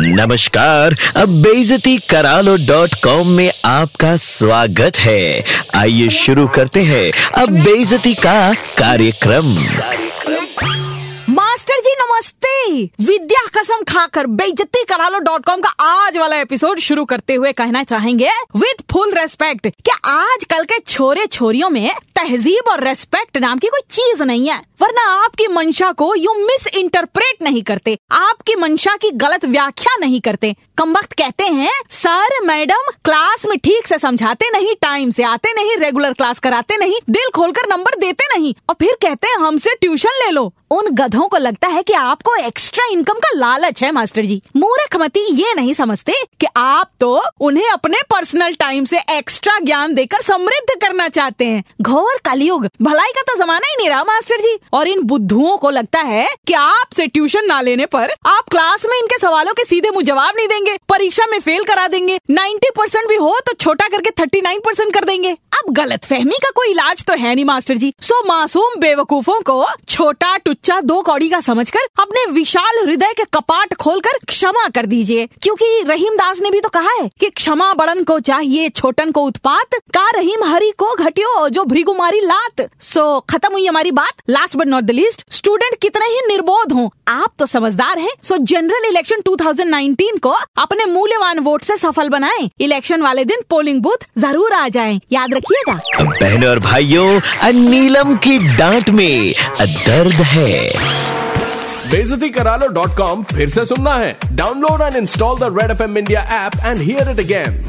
नमस्कार, अब बेजती करालो डॉट कॉम में आपका स्वागत है। आइए शुरू करते हैं अब बेजती का कार्यक्रम। मास्टर जी, नमस्ते। विद्या कसम खाकर बेइज्जती करा लो डॉट कॉम का आज वाला एपिसोड शुरू करते हुए कहना चाहेंगे विद फुल रेस्पेक्ट कि आजकल के छोरे छोरियों में तहजीब और रेस्पेक्ट नाम की कोई चीज़ नहीं है। वरना आपकी मंशा को यू मिस इंटरप्रेट नहीं करते। आपकी मंशा की गलत व्याख्या नहीं करते। कम वक्त कहते हैं, सर, मैडम, क्लास में ठीक से समझाते नहीं, टाइम से आते नहीं, रेगुलर क्लास कराते नहीं, दिल खोलकर नंबर देते नहीं, और फिर कहते हैं, हमसे ट्यूशन ले लो। उन गधों को लगता है कि आपको एक्स्ट्रा इनकम का लालच है, मास्टर जी। मूर्खमती ये नहीं समझते कि आप तो उन्हें अपने पर्सनल टाइम से एक्स्ट्रा ज्ञान देकर समृद्ध करना चाहते हैं। घोर कलयुग, भलाई का तो जमाना ही नहीं रहा, मास्टर जी। और इन बुद्धुओं को लगता है कि आपसे ट्यूशन ना लेने पर आप क्लास में इनके सवालों के सीधे मुझे जवाब नहीं देंगे, परीक्षा में फेल करा देंगे। 90 परसेंट भी हो तो छोटा करके 39 परसेंट कर देंगे। अब गलत फहमी का कोई इलाज तो है नहीं, मास्टर जी। सो मासूम बेवकूफों को छोटा टुच्चा दो कौड़ी का समझकर अपने विशाल हृदय के कपाट खोलकर क्षमा कर दीजिए। क्योंकि रहीम दास ने भी तो कहा है कि क्षमा बड़न को चाहिए, छोटन को उत्पात, का रहीम हरी को घटियो जो भृगुमारी लात। सो खत्म हुई हमारी बात। Last but not the least student कितने ही निर्बोध हो। आप तो समझदार हैं। सो जनरल इलेक्शन 2019 को अपने मूल्यवान वोट से सफल बनाएँ। इलेक्शन वाले दिन पोलिंग बूथ ज़रूर आ जाएँ। याद रखिएगा बहनों और भाइयों नीलम की डांट में दर्द है। बेजती करालो डॉट कॉम फिर से सुनना है। Download and install the red F M India app and hear it again